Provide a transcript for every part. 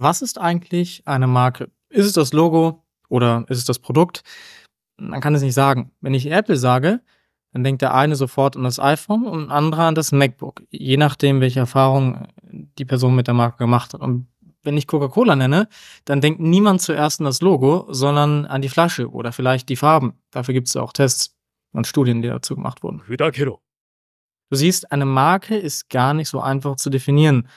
Was ist eigentlich eine Marke? Ist es das Logo oder ist es das Produkt? Man kann es nicht sagen. Wenn ich Apple sage, dann denkt der eine sofort an das iPhone und ein anderer an das MacBook, je nachdem, welche Erfahrung die Person mit der Marke gemacht hat. Und wenn ich Coca-Cola nenne, dann denkt niemand zuerst an das Logo, sondern an die Flasche oder vielleicht die Farben. Dafür gibt es auch Tests und Studien, die dazu gemacht wurden. Du siehst, eine Marke ist gar nicht so einfach zu definieren.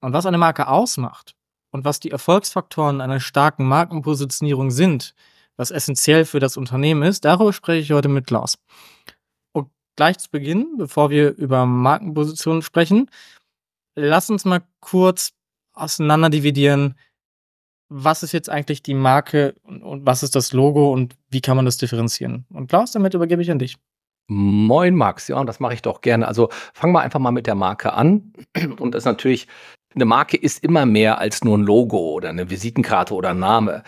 Und was eine Marke ausmacht und was die Erfolgsfaktoren einer starken Markenpositionierung sind, was essentiell für das Unternehmen ist, darüber spreche ich heute mit Klaus. Und gleich zu Beginn, bevor wir über Markenpositionen sprechen, lass uns mal kurz auseinanderdividieren, was ist jetzt eigentlich die Marke und, was ist das Logo und wie kann man das differenzieren? Und Klaus, damit übergebe ich an dich. Moin Max, ja, das mache ich doch gerne. Also fangen wir einfach mal mit der Marke an. Und das ist natürlich, eine Marke ist immer mehr als nur ein Logo oder eine Visitenkarte oder ein Name.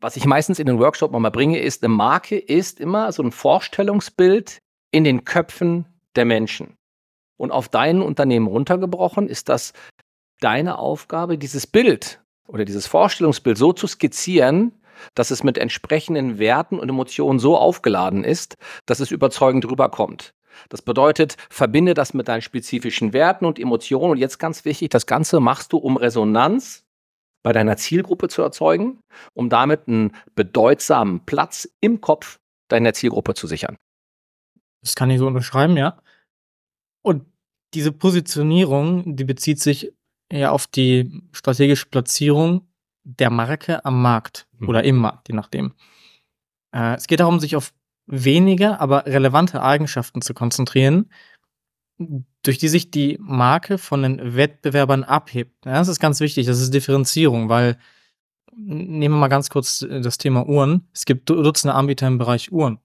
Was ich meistens in den Workshop mal bringe, ist, eine Marke ist immer so ein Vorstellungsbild in den Köpfen der Menschen. Und auf dein Unternehmen runtergebrochen ist das deine Aufgabe, dieses Bild oder dieses Vorstellungsbild so zu skizzieren, dass es mit entsprechenden Werten und Emotionen so aufgeladen ist, dass es überzeugend rüberkommt. Das bedeutet, verbinde das mit deinen spezifischen Werten und Emotionen. Und jetzt ganz wichtig, das Ganze machst du, um Resonanz bei deiner Zielgruppe zu erzeugen, um damit einen bedeutsamen Platz im Kopf deiner Zielgruppe zu sichern. Das kann ich so unterschreiben, ja. Und diese Positionierung, die bezieht sich ja auf die strategische Platzierung der Marke am Markt mhm. oder im Markt, je nachdem. Äh, es geht darum, sich auf wenige, aber relevante Eigenschaften zu konzentrieren, durch die sich die Marke von den Wettbewerbern abhebt. Ja, das ist ganz wichtig, das ist Differenzierung, weil nehmen wir mal ganz kurz das Thema Uhren. Es gibt Dutzende Anbieter im Bereich Uhren.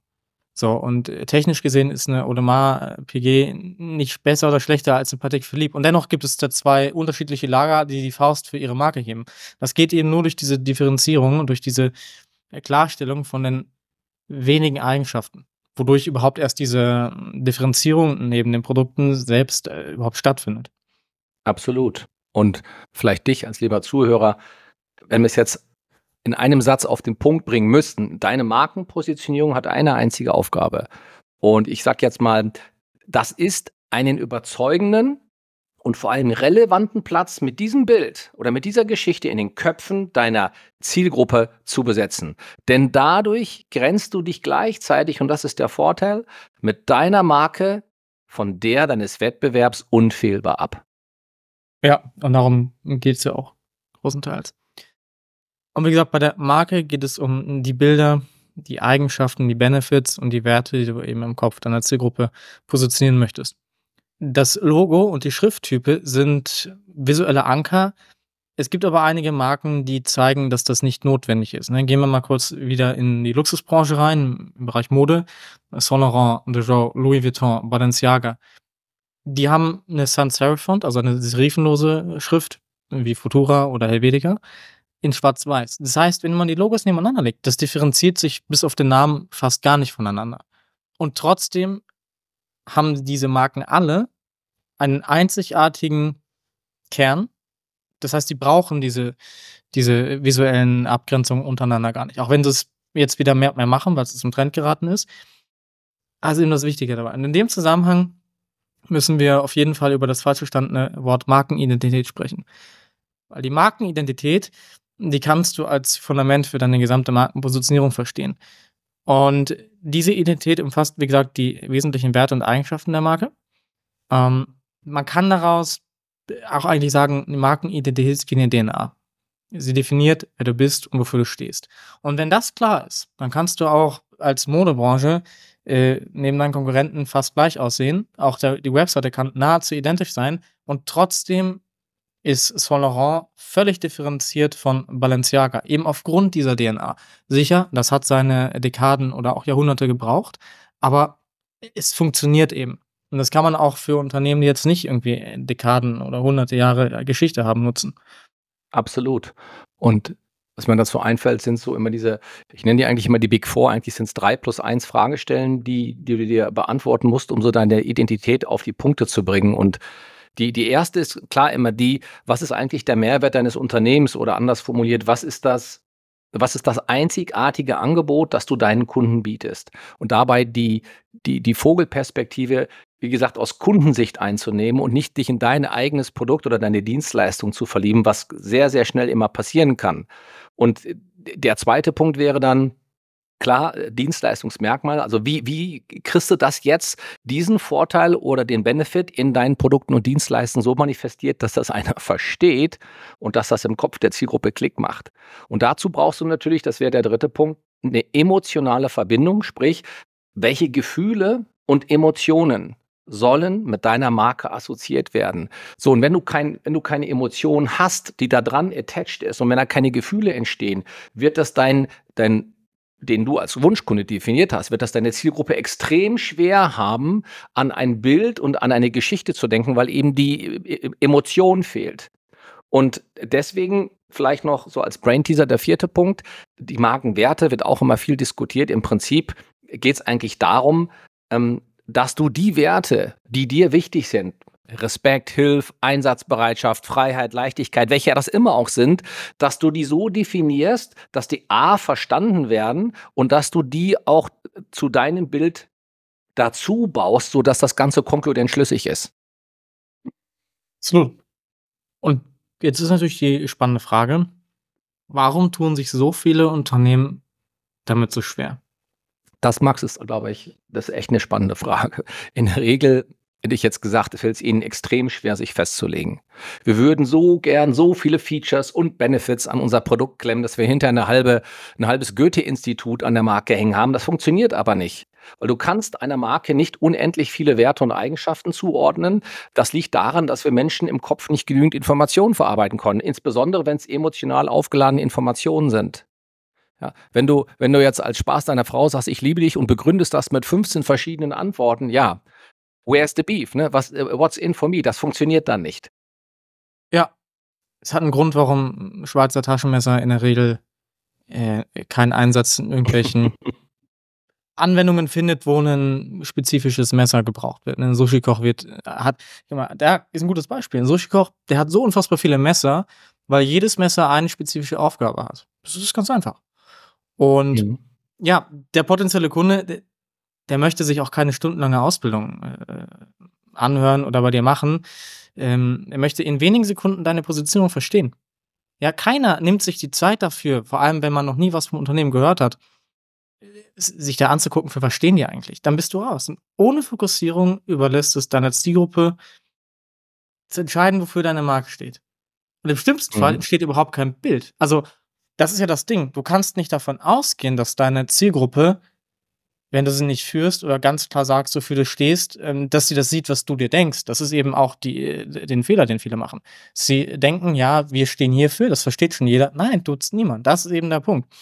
So, und äh, technisch gesehen ist eine Audemars äh, PG nicht besser oder schlechter als eine Patek Philippe. Und dennoch gibt es da zwei unterschiedliche Lager, die die Faust für ihre Marke heben. Das geht eben nur durch diese Differenzierung und durch diese äh, Klarstellung von den wenigen Eigenschaften, wodurch überhaupt erst diese Differenzierung neben den Produkten selbst äh, überhaupt stattfindet. Absolut. Und vielleicht dich als lieber Zuhörer, wenn wir es jetzt in einem Satz auf den Punkt bringen müssten, deine Markenpositionierung hat eine einzige Aufgabe. Und ich sage jetzt mal, das ist einen überzeugenden und vor allem relevanten Platz mit diesem Bild oder mit dieser Geschichte in den Köpfen deiner Zielgruppe zu besetzen. Denn dadurch grenzt du dich gleichzeitig, und das ist der Vorteil, mit deiner Marke von der deines Wettbewerbs unfehlbar ab. Ja, und darum geht es ja auch großenteils. Und wie gesagt, bei der Marke geht es um die Bilder, die Eigenschaften, die Benefits und die Werte, die du eben im Kopf deiner Zielgruppe positionieren möchtest. Das Logo und die Schrifttype sind visuelle Anker. Es gibt aber einige Marken, die zeigen, dass das nicht notwendig ist. Ne? Gehen wir mal kurz wieder in die Luxusbranche rein, im Bereich Mode. Saint Laurent, Dijon, Louis Vuitton, Balenciaga. Die haben eine Sans Serif Font, also eine serifenlose Schrift, wie Futura oder Helvetica in Schwarz-Weiß. Das heißt, wenn man die Logos nebeneinander legt, das differenziert sich bis auf den Namen fast gar nicht voneinander. Und trotzdem haben diese Marken alle einen einzigartigen Kern. Das heißt, die brauchen diese, diese visuellen Abgrenzungen untereinander gar nicht. Auch wenn sie es jetzt wieder mehr und mehr machen, weil es zum Trend geraten ist. Also eben das Wichtige dabei. Und in dem Zusammenhang müssen wir auf jeden Fall über das falsch verstandene Wort Markenidentität sprechen. Weil die Markenidentität die kannst du als Fundament für deine gesamte Markenpositionierung verstehen. Und diese Identität umfasst, wie gesagt, die wesentlichen Werte und Eigenschaften der Marke. Ähm, man kann daraus auch eigentlich sagen, die Markenidentität ist wie eine DNA. Sie definiert, wer du bist und wofür du stehst. Und wenn das klar ist, dann kannst du auch als Modebranche äh, neben deinen Konkurrenten fast gleich aussehen. Auch der, die Webseite kann nahezu identisch sein und trotzdem ist Saint Laurent völlig differenziert von Balenciaga, eben aufgrund dieser DNA. Sicher, das hat seine Dekaden oder auch Jahrhunderte gebraucht, aber es funktioniert eben. Und das kann man auch für Unternehmen, die jetzt nicht irgendwie Dekaden oder hunderte Jahre Geschichte haben, nutzen. Absolut. Und was mir dazu einfällt, sind so immer diese, ich nenne die eigentlich immer die Big Four, eigentlich sind es drei plus eins Fragestellen, die, die du dir beantworten musst, um so deine Identität auf die Punkte zu bringen. Und Die, die erste ist klar immer die, was ist eigentlich der Mehrwert deines Unternehmens oder anders formuliert, was ist das, was ist das einzigartige Angebot, das du deinen Kunden bietest? Und dabei die, die, die Vogelperspektive, wie gesagt, aus Kundensicht einzunehmen und nicht dich in dein eigenes Produkt oder deine Dienstleistung zu verlieben, was sehr, sehr schnell immer passieren kann. Und der zweite Punkt wäre dann, klar, äh, Dienstleistungsmerkmal. Also wie, wie kriegst du das jetzt, diesen Vorteil oder den Benefit in deinen Produkten und Dienstleistungen so manifestiert, dass das einer versteht und dass das im Kopf der Zielgruppe Klick macht? Und dazu brauchst du natürlich, das wäre der dritte Punkt, eine emotionale Verbindung, sprich, welche Gefühle und Emotionen sollen mit deiner Marke assoziiert werden. So, und wenn du, kein, wenn du keine Emotion hast, die da dran attached ist und wenn da keine Gefühle entstehen, wird das dein, dein den du als Wunschkunde definiert hast, wird das deine Zielgruppe extrem schwer haben, an ein Bild und an eine Geschichte zu denken, weil eben die äh, äh, Emotion fehlt. Und deswegen vielleicht noch so als Brain Teaser der vierte Punkt, die Markenwerte wird auch immer viel diskutiert. Im Prinzip geht es eigentlich darum, ähm, dass du die Werte, die dir wichtig sind, Respekt, Hilf, Einsatzbereitschaft, Freiheit, Leichtigkeit, welche das immer auch sind, dass du die so definierst, dass die A verstanden werden und dass du die auch zu deinem Bild dazu baust, sodass das Ganze konkludent schlüssig ist. Absolut. Und jetzt ist natürlich die spannende Frage, warum tun sich so viele Unternehmen damit so schwer? Das, Max, ist, glaube ich, das ist echt eine spannende Frage. In der Regel hätte ich jetzt gesagt, fällt es ihnen extrem schwer, sich festzulegen. Wir würden so gern so viele Features und Benefits an unser Produkt klemmen, dass wir hinter eine halbe, ein halbes Goethe-Institut an der Marke hängen haben. Das funktioniert aber nicht. Weil du kannst einer Marke nicht unendlich viele Werte und Eigenschaften zuordnen. Das liegt daran, dass wir Menschen im Kopf nicht genügend Informationen verarbeiten können. Insbesondere, wenn es emotional aufgeladene Informationen sind. Ja, wenn du, wenn du jetzt als Spaß deiner Frau sagst, ich liebe dich und begründest das mit 15 verschiedenen Antworten, ja, where's the beef? Ne? Was, äh, what's in for me? Das funktioniert dann nicht. Ja, es hat einen Grund, warum Schweizer Taschenmesser in der Regel äh, keinen Einsatz in irgendwelchen Anwendungen findet, wo ein spezifisches Messer gebraucht wird. Ein Sushi-Koch wird, äh, hat, mal, der ist ein gutes Beispiel. Ein Sushi-Koch, der hat so unfassbar viele Messer, weil jedes Messer eine spezifische Aufgabe hat. Das ist ganz einfach. Und mhm. ja, der potenzielle Kunde, der, möchte sich auch keine stundenlange Ausbildung äh, anhören oder bei dir machen. Ähm, er möchte in wenigen Sekunden deine Positionierung verstehen. Ja, keiner nimmt sich die Zeit dafür, vor allem wenn man noch nie was vom Unternehmen gehört hat, sich da anzugucken, für was stehen die eigentlich. Dann bist du raus. Und ohne Fokussierung überlässt es deiner Zielgruppe zu entscheiden, wofür deine Marke steht. Und im schlimmsten mhm. Fall entsteht überhaupt kein Bild. Also, das ist ja das Ding. Du kannst nicht davon ausgehen, dass deine Zielgruppe wenn du sie nicht führst oder ganz klar sagst, wofür du stehst, ähm, dass sie das sieht, was du dir denkst. Das ist eben auch die, äh, den Fehler, den viele machen. Sie denken, ja, wir stehen hierfür, das versteht schon jeder. Nein, tut's niemand. Das ist eben der Punkt.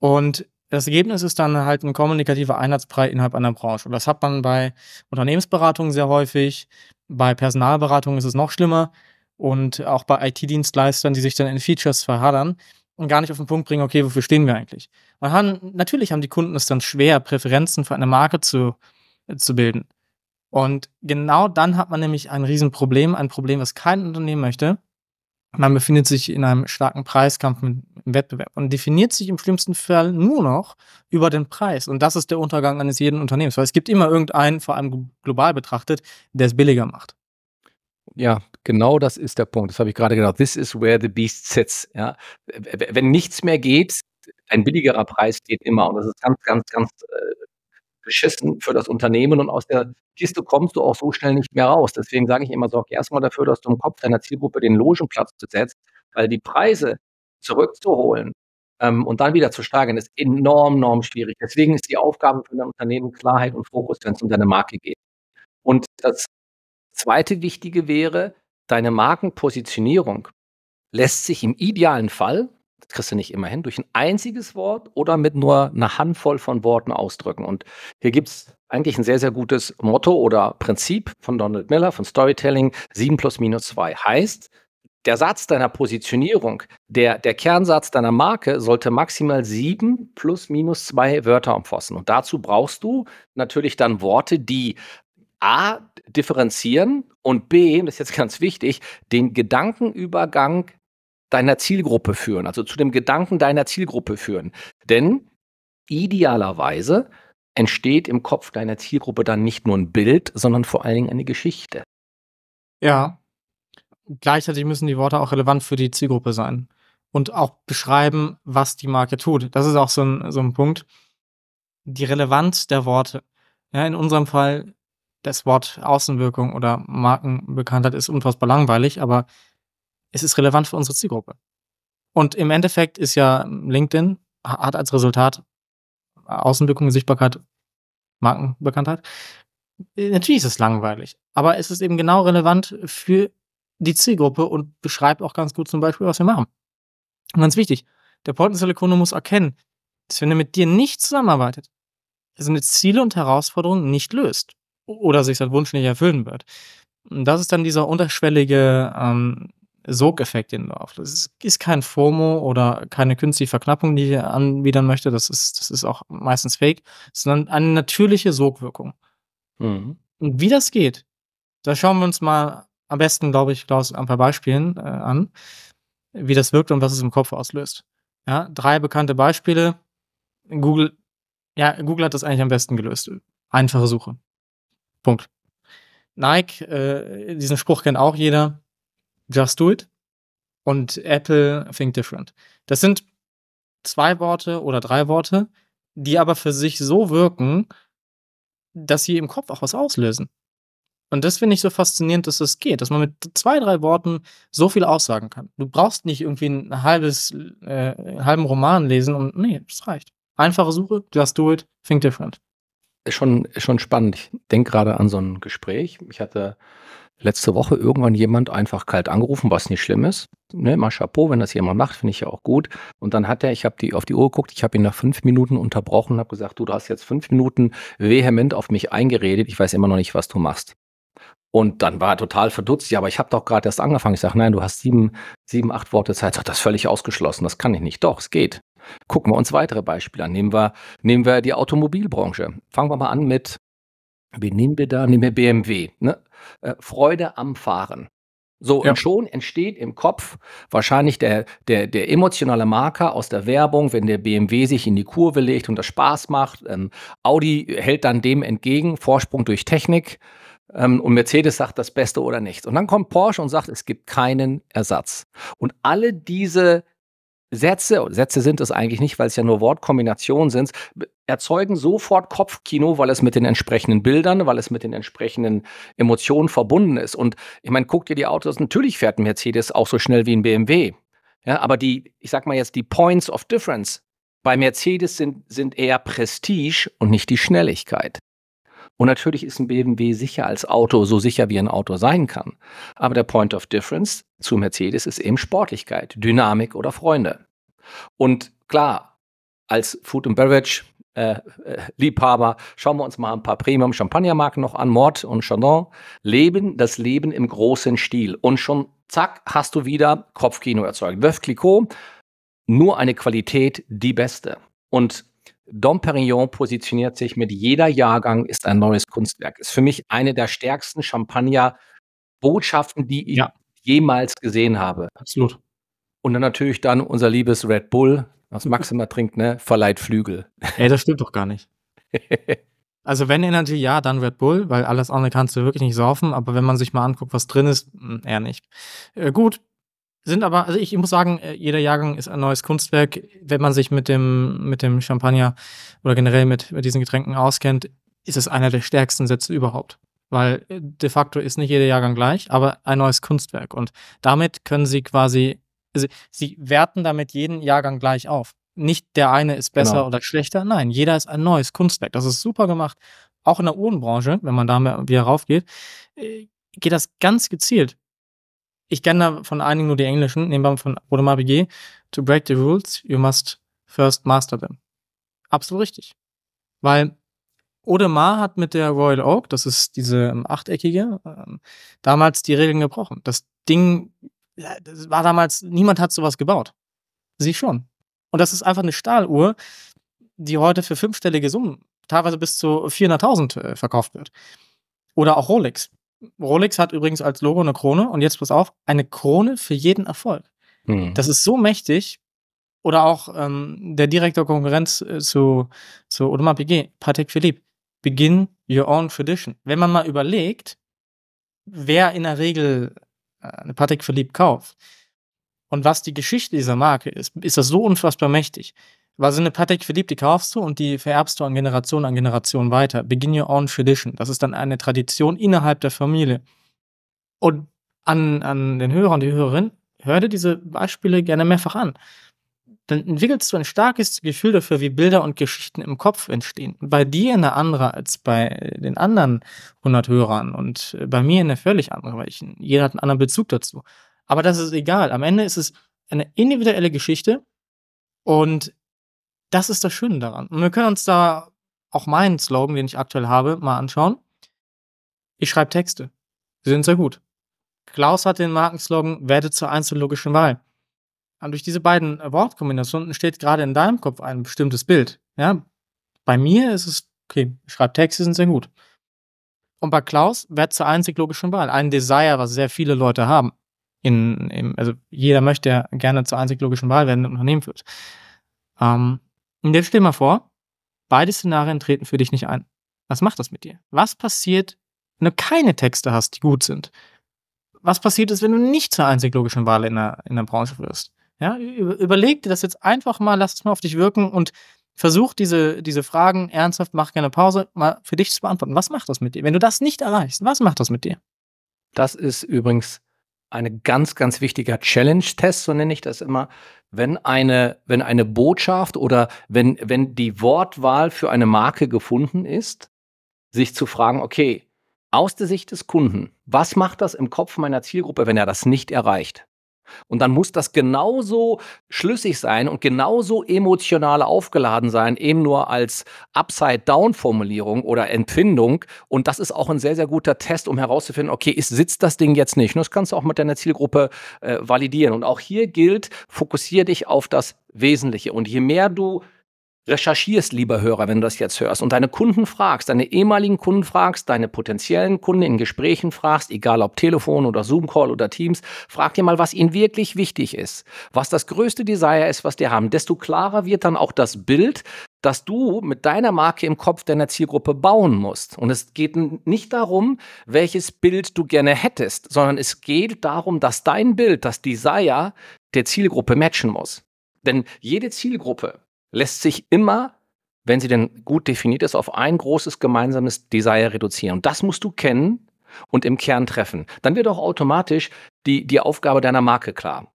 Und das Ergebnis ist dann halt ein kommunikativer Einheitsbrei innerhalb einer Branche. Und das hat man bei Unternehmensberatungen sehr häufig. Bei Personalberatungen ist es noch schlimmer. Und auch bei IT-Dienstleistern, die sich dann in Features verhadern und gar nicht auf den Punkt bringen, okay, wofür stehen wir eigentlich? Man hat, natürlich haben die Kunden es dann schwer, Präferenzen für eine Marke zu, äh, zu bilden. Und genau dann hat man nämlich ein Riesenproblem, ein Problem, was kein Unternehmen möchte. Man befindet sich in einem starken Preiskampf im Wettbewerb und definiert sich im schlimmsten Fall nur noch über den Preis. Und das ist der Untergang eines jeden Unternehmens, weil es gibt immer irgendeinen, vor allem global betrachtet, der es billiger macht. Ja, genau das ist der Punkt. Das habe ich gerade gedacht. This is where the beast sits. Ja. Wenn nichts mehr geht, ein billigerer Preis geht immer. Und das ist ganz, ganz, ganz äh, beschissen für das Unternehmen. Und aus der Kiste kommst du auch so schnell nicht mehr raus. Deswegen sage ich immer, sorg erstmal dafür, dass du im Kopf deiner Zielgruppe den Logenplatz besetzt, weil die Preise zurückzuholen ähm, und dann wieder zu steigern, ist enorm, enorm schwierig. Deswegen ist die Aufgabe für dein Unternehmen Klarheit und Fokus, wenn es um deine Marke geht. Und das Zweite Wichtige wäre, deine Markenpositionierung lässt sich im idealen Fall, das kriegst du nicht immer hin, durch ein einziges Wort oder mit nur einer Handvoll von Worten ausdrücken. Und hier gibt es eigentlich ein sehr, sehr gutes Motto oder Prinzip von Donald Miller von Storytelling, 7 plus minus 2. Heißt, der Satz deiner Positionierung, der, der Kernsatz deiner Marke sollte maximal sieben plus minus zwei Wörter umfassen. Und dazu brauchst du natürlich dann Worte, die A, differenzieren und B, das ist jetzt ganz wichtig, den Gedankenübergang deiner Zielgruppe führen, also zu dem Gedanken deiner Zielgruppe führen. Denn idealerweise entsteht im Kopf deiner Zielgruppe dann nicht nur ein Bild, sondern vor allen Dingen eine Geschichte. Ja. Gleichzeitig müssen die Worte auch relevant für die Zielgruppe sein und auch beschreiben, was die Marke tut. Das ist auch so ein, so ein Punkt. Die Relevanz der Worte. Ja, in unserem Fall das Wort Außenwirkung oder Markenbekanntheit ist unfassbar langweilig, aber es ist relevant für unsere Zielgruppe. Und im Endeffekt ist ja LinkedIn hat als Resultat Außenwirkung, Sichtbarkeit, Markenbekanntheit. Natürlich ist es langweilig, aber es ist eben genau relevant für die Zielgruppe und beschreibt auch ganz gut zum Beispiel, was wir machen. Und ganz wichtig, der potenzielle Kunde muss erkennen, dass wenn er mit dir nicht zusammenarbeitet, seine Ziele und Herausforderungen nicht löst oder sich sein Wunsch nicht erfüllen wird. Und das ist dann dieser unterschwellige ähm, Sogeffekt, den du auf. Das ist, kein FOMO oder keine künstliche Verknappung, die ich anbiedern möchte. Das ist, das ist auch meistens fake, sondern eine natürliche Sogwirkung. Mhm. Und wie das geht, da schauen wir uns mal am besten, glaube ich, Klaus, ein paar Beispielen äh, an, wie das wirkt und was es im Kopf auslöst. Ja, drei bekannte Beispiele. Google, ja, Google hat das eigentlich am besten gelöst. Einfache Suche. Punkt. Nike, äh, diesen Spruch kennt auch jeder. Just do it. Und Apple Think Different. Das sind zwei Worte oder drei Worte, die aber für sich so wirken, dass sie im Kopf auch was auslösen. Und das finde ich so faszinierend, dass das geht, dass man mit zwei, drei Worten so viel aussagen kann. Du brauchst nicht irgendwie ein halbes, äh, einen halben Roman lesen und nee, das reicht. Einfache Suche, just do it, think different. Schon, schon spannend. Ich denke gerade an so ein Gespräch. Ich hatte letzte Woche irgendwann jemand einfach kalt angerufen, was nicht schlimm ist. Ne, mal Chapeau, wenn das jemand macht, finde ich ja auch gut. Und dann hat er, ich habe die auf die Uhr geguckt, ich habe ihn nach fünf Minuten unterbrochen und habe gesagt, du, du hast jetzt fünf Minuten vehement auf mich eingeredet, ich weiß immer noch nicht, was du machst. Und dann war er total verdutzt, ja, aber ich habe doch gerade erst angefangen. Ich sage, nein, du hast sieben, sieben, acht Worte Zeit. Sag, das ist völlig ausgeschlossen, das kann ich nicht. Doch, es geht. Gucken wir uns weitere Beispiele an. Nehmen wir, nehmen wir die Automobilbranche. Fangen wir mal an mit wie nehmen wir da? Nehmen wir BMW. Ne? Äh, Freude am Fahren. So, ja. und schon entsteht im Kopf wahrscheinlich der, der, der emotionale Marker aus der Werbung, wenn der BMW sich in die Kurve legt und das Spaß macht. Ähm, Audi hält dann dem entgegen, Vorsprung durch Technik. Ähm, und Mercedes sagt das Beste oder nichts. Und dann kommt Porsche und sagt, es gibt keinen Ersatz. Und alle diese Sätze, Sätze sind es eigentlich nicht, weil es ja nur Wortkombinationen sind, erzeugen sofort Kopfkino, weil es mit den entsprechenden Bildern, weil es mit den entsprechenden Emotionen verbunden ist. Und ich meine, guck dir die Autos, natürlich fährt ein Mercedes auch so schnell wie ein BMW. Ja, aber die, ich sag mal jetzt, die Points of Difference bei Mercedes sind, sind eher Prestige und nicht die Schnelligkeit. Und natürlich ist ein BMW sicher als Auto so sicher, wie ein Auto sein kann. Aber der Point of Difference zu Mercedes ist eben Sportlichkeit, Dynamik oder Freunde. Und klar, als Food and Beverage äh, äh, Liebhaber, schauen wir uns mal ein paar Premium Champagnermarken noch an, Mord und Chardon, leben das Leben im großen Stil. Und schon zack, hast du wieder Kopfkino erzeugt. Veuve Clicquot, nur eine Qualität, die beste. Und Dom Perignon positioniert sich mit jeder Jahrgang ist ein neues Kunstwerk. Ist für mich eine der stärksten Champagner-Botschaften, die ich ja. jemals gesehen habe. Absolut. Und dann natürlich dann unser liebes Red Bull, was Max immer trinkt, ne, verleiht Flügel. Ey, das stimmt doch gar nicht. also wenn Energy, ja, dann Red Bull, weil alles andere kannst du wirklich nicht saufen, aber wenn man sich mal anguckt, was drin ist, hm, eher nicht. Äh, gut, sind aber, also ich, ich muss sagen, äh, jeder Jahrgang ist ein neues Kunstwerk. Wenn man sich mit dem, mit dem Champagner oder generell mit, mit diesen Getränken auskennt, ist es einer der stärksten Sätze überhaupt. Weil äh, de facto ist nicht jeder Jahrgang gleich, aber ein neues Kunstwerk. Und damit können sie quasi, also sie werten damit jeden Jahrgang gleich auf. Nicht der eine ist besser genau. oder schlechter, nein, jeder ist ein neues Kunstwerk. Das ist super gemacht. Auch in der Uhrenbranche, wenn man da wieder raufgeht, äh, geht das ganz gezielt ich kenne da von einigen nur die englischen, wir von Audemars Piguet. To break the rules, you must first master them. Absolut richtig. Weil Audemars hat mit der Royal Oak, das ist diese ähm, achteckige, ähm, damals die Regeln gebrochen. Das Ding, das war damals, niemand hat sowas gebaut. Sie schon. Und das ist einfach eine Stahluhr, die heute für fünfstellige Summen, teilweise bis zu 400.000 äh, verkauft wird. Oder auch Rolex. Rolex hat übrigens als Logo eine Krone und jetzt pass auf, eine Krone für jeden Erfolg. Mhm. Das ist so mächtig. Oder auch ähm, der direkte Konkurrenz äh, zu, zu Audemars Piguet, Patek Philippe. Begin your own tradition. Wenn man mal überlegt, wer in der Regel äh, eine Patek Philippe kauft und was die Geschichte dieser Marke ist, ist das so unfassbar mächtig. Weil so eine Patek Philippe, die kaufst du und die vererbst du an Generation an Generation weiter. Begin your own tradition. Das ist dann eine Tradition innerhalb der Familie. Und an, an den Hörer und die Hörerin, hör dir diese Beispiele gerne mehrfach an. Dann entwickelst du ein starkes Gefühl dafür, wie Bilder und Geschichten im Kopf entstehen. Bei dir eine andere als bei den anderen 100 Hörern und bei mir eine völlig andere, weil ich, jeder hat einen anderen Bezug dazu. Aber das ist egal. Am Ende ist es eine individuelle Geschichte und das ist das Schöne daran. Und wir können uns da auch meinen Slogan, den ich aktuell habe, mal anschauen. Ich schreibe Texte. Sie sind sehr gut. Klaus hat den Markenslogan Werde zur einzellogischen Wahl. Und durch diese beiden Wortkombinationen entsteht gerade in deinem Kopf ein bestimmtes Bild. Ja? Bei mir ist es, okay, ich schreibe Texte, sind sehr gut. Und bei Klaus Werde zur einzig logischen Wahl. Ein Desire, was sehr viele Leute haben. In, in, also jeder möchte ja gerne zur einzig logischen Wahl werden, ein Unternehmen führt. Ähm, und jetzt stell dir mal vor, beide Szenarien treten für dich nicht ein. Was macht das mit dir? Was passiert, wenn du keine Texte hast, die gut sind? Was passiert ist, wenn du nicht zur einzig logischen Wahl in der, in der Branche wirst? Ja, überleg dir das jetzt einfach mal, lass es mal auf dich wirken und versuch diese, diese Fragen ernsthaft, mach gerne Pause, mal für dich zu beantworten. Was macht das mit dir? Wenn du das nicht erreichst, was macht das mit dir? Das ist übrigens ein ganz, ganz wichtiger Challenge-Test, so nenne ich das immer, wenn eine, wenn eine Botschaft oder wenn, wenn die Wortwahl für eine Marke gefunden ist, sich zu fragen, okay, aus der Sicht des Kunden, was macht das im Kopf meiner Zielgruppe, wenn er das nicht erreicht? Und dann muss das genauso schlüssig sein und genauso emotional aufgeladen sein, eben nur als Upside-Down-Formulierung oder Empfindung. Und das ist auch ein sehr, sehr guter Test, um herauszufinden, okay, ist, sitzt das Ding jetzt nicht? Und das kannst du auch mit deiner Zielgruppe äh, validieren. Und auch hier gilt, fokussiere dich auf das Wesentliche. Und je mehr du recherchierst, lieber Hörer, wenn du das jetzt hörst und deine Kunden fragst, deine ehemaligen Kunden fragst, deine potenziellen Kunden in Gesprächen fragst, egal ob Telefon oder Zoom-Call oder Teams, frag dir mal, was ihnen wirklich wichtig ist, was das größte Desire ist, was die haben. Desto klarer wird dann auch das Bild, das du mit deiner Marke im Kopf deiner Zielgruppe bauen musst. Und es geht nicht darum, welches Bild du gerne hättest, sondern es geht darum, dass dein Bild, das Desire der Zielgruppe matchen muss. Denn jede Zielgruppe lässt sich immer, wenn sie denn gut definiert ist, auf ein großes gemeinsames Desire reduzieren. Und das musst du kennen und im Kern treffen. Dann wird auch automatisch die, die Aufgabe deiner Marke klar.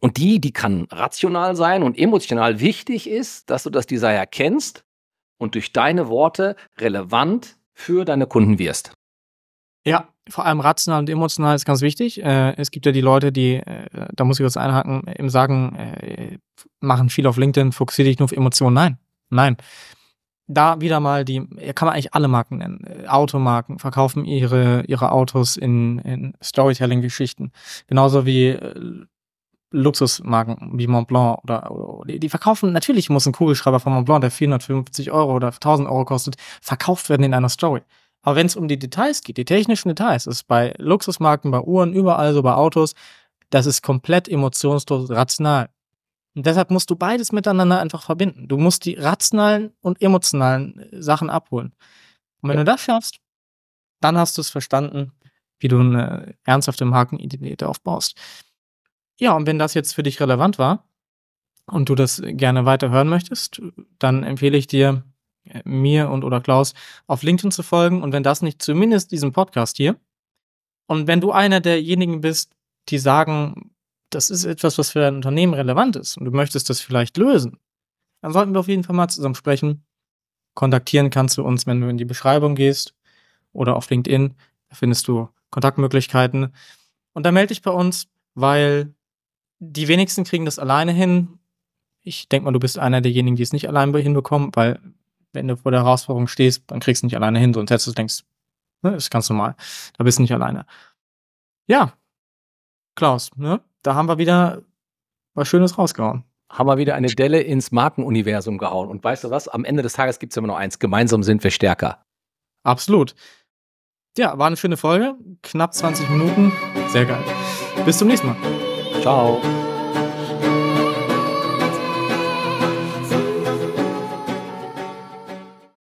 Und die, die kann rational sein und emotional wichtig ist, dass du das Desire kennst und durch deine Worte relevant für deine Kunden wirst. Ja, vor allem rational und emotional ist ganz wichtig. Äh, es gibt ja die Leute, die, äh, da muss ich kurz einhaken, im Sagen, äh, machen viel auf LinkedIn, fokussiere dich nur auf Emotionen. Nein, nein. Da wieder mal die, kann man eigentlich alle Marken nennen. Äh, Automarken verkaufen ihre, ihre Autos in, in Storytelling-Geschichten. Genauso wie äh, Luxusmarken wie Montblanc oder, oder die, die, verkaufen, natürlich muss ein Kugelschreiber von Montblanc, der 450 Euro oder 1000 Euro kostet, verkauft werden in einer Story. Aber wenn es um die Details geht, die technischen Details, ist bei Luxusmarken, bei Uhren, überall so bei Autos, das ist komplett emotionslos rational. Und deshalb musst du beides miteinander einfach verbinden. Du musst die rationalen und emotionalen äh, Sachen abholen. Und wenn ja. du das schaffst, dann hast du es verstanden, wie du eine ernsthafte Markenidentität aufbaust. Ja, und wenn das jetzt für dich relevant war und du das gerne weiter hören möchtest, dann empfehle ich dir, mir und oder Klaus auf LinkedIn zu folgen und wenn das nicht zumindest diesem Podcast hier. Und wenn du einer derjenigen bist, die sagen, das ist etwas, was für dein Unternehmen relevant ist und du möchtest das vielleicht lösen, dann sollten wir auf jeden Fall mal zusammen sprechen. Kontaktieren kannst du uns, wenn du in die Beschreibung gehst oder auf LinkedIn. Da findest du Kontaktmöglichkeiten. Und da melde dich bei uns, weil die wenigsten kriegen das alleine hin. Ich denke mal, du bist einer derjenigen, die es nicht allein hinbekommen, weil wenn du vor der Herausforderung stehst, dann kriegst du nicht alleine hin. Sonst hättest du denkst, ne, ist ganz normal. Da bist du nicht alleine. Ja, Klaus, ne? Da haben wir wieder was Schönes rausgehauen. Haben wir wieder eine Delle ins Markenuniversum gehauen. Und weißt du was? Am Ende des Tages gibt es immer noch eins. Gemeinsam sind wir stärker. Absolut. ja, war eine schöne Folge. Knapp 20 Minuten. Sehr geil. Bis zum nächsten Mal. Ciao.